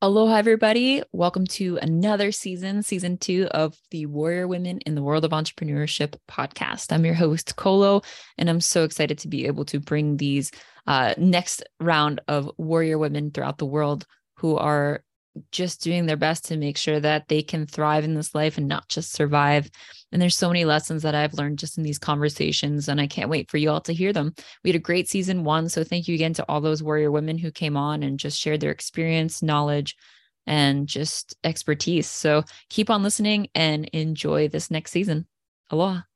Aloha, everybody. Welcome to another season, season two of the Warrior Women in the World of Entrepreneurship podcast. I'm your host, Kolo, and I'm so excited to be able to bring these uh, next round of warrior women throughout the world who are just doing their best to make sure that they can thrive in this life and not just survive. And there's so many lessons that I've learned just in these conversations, and I can't wait for you all to hear them. We had a great season one. So thank you again to all those warrior women who came on and just shared their experience, knowledge, and just expertise. So keep on listening and enjoy this next season. Aloha.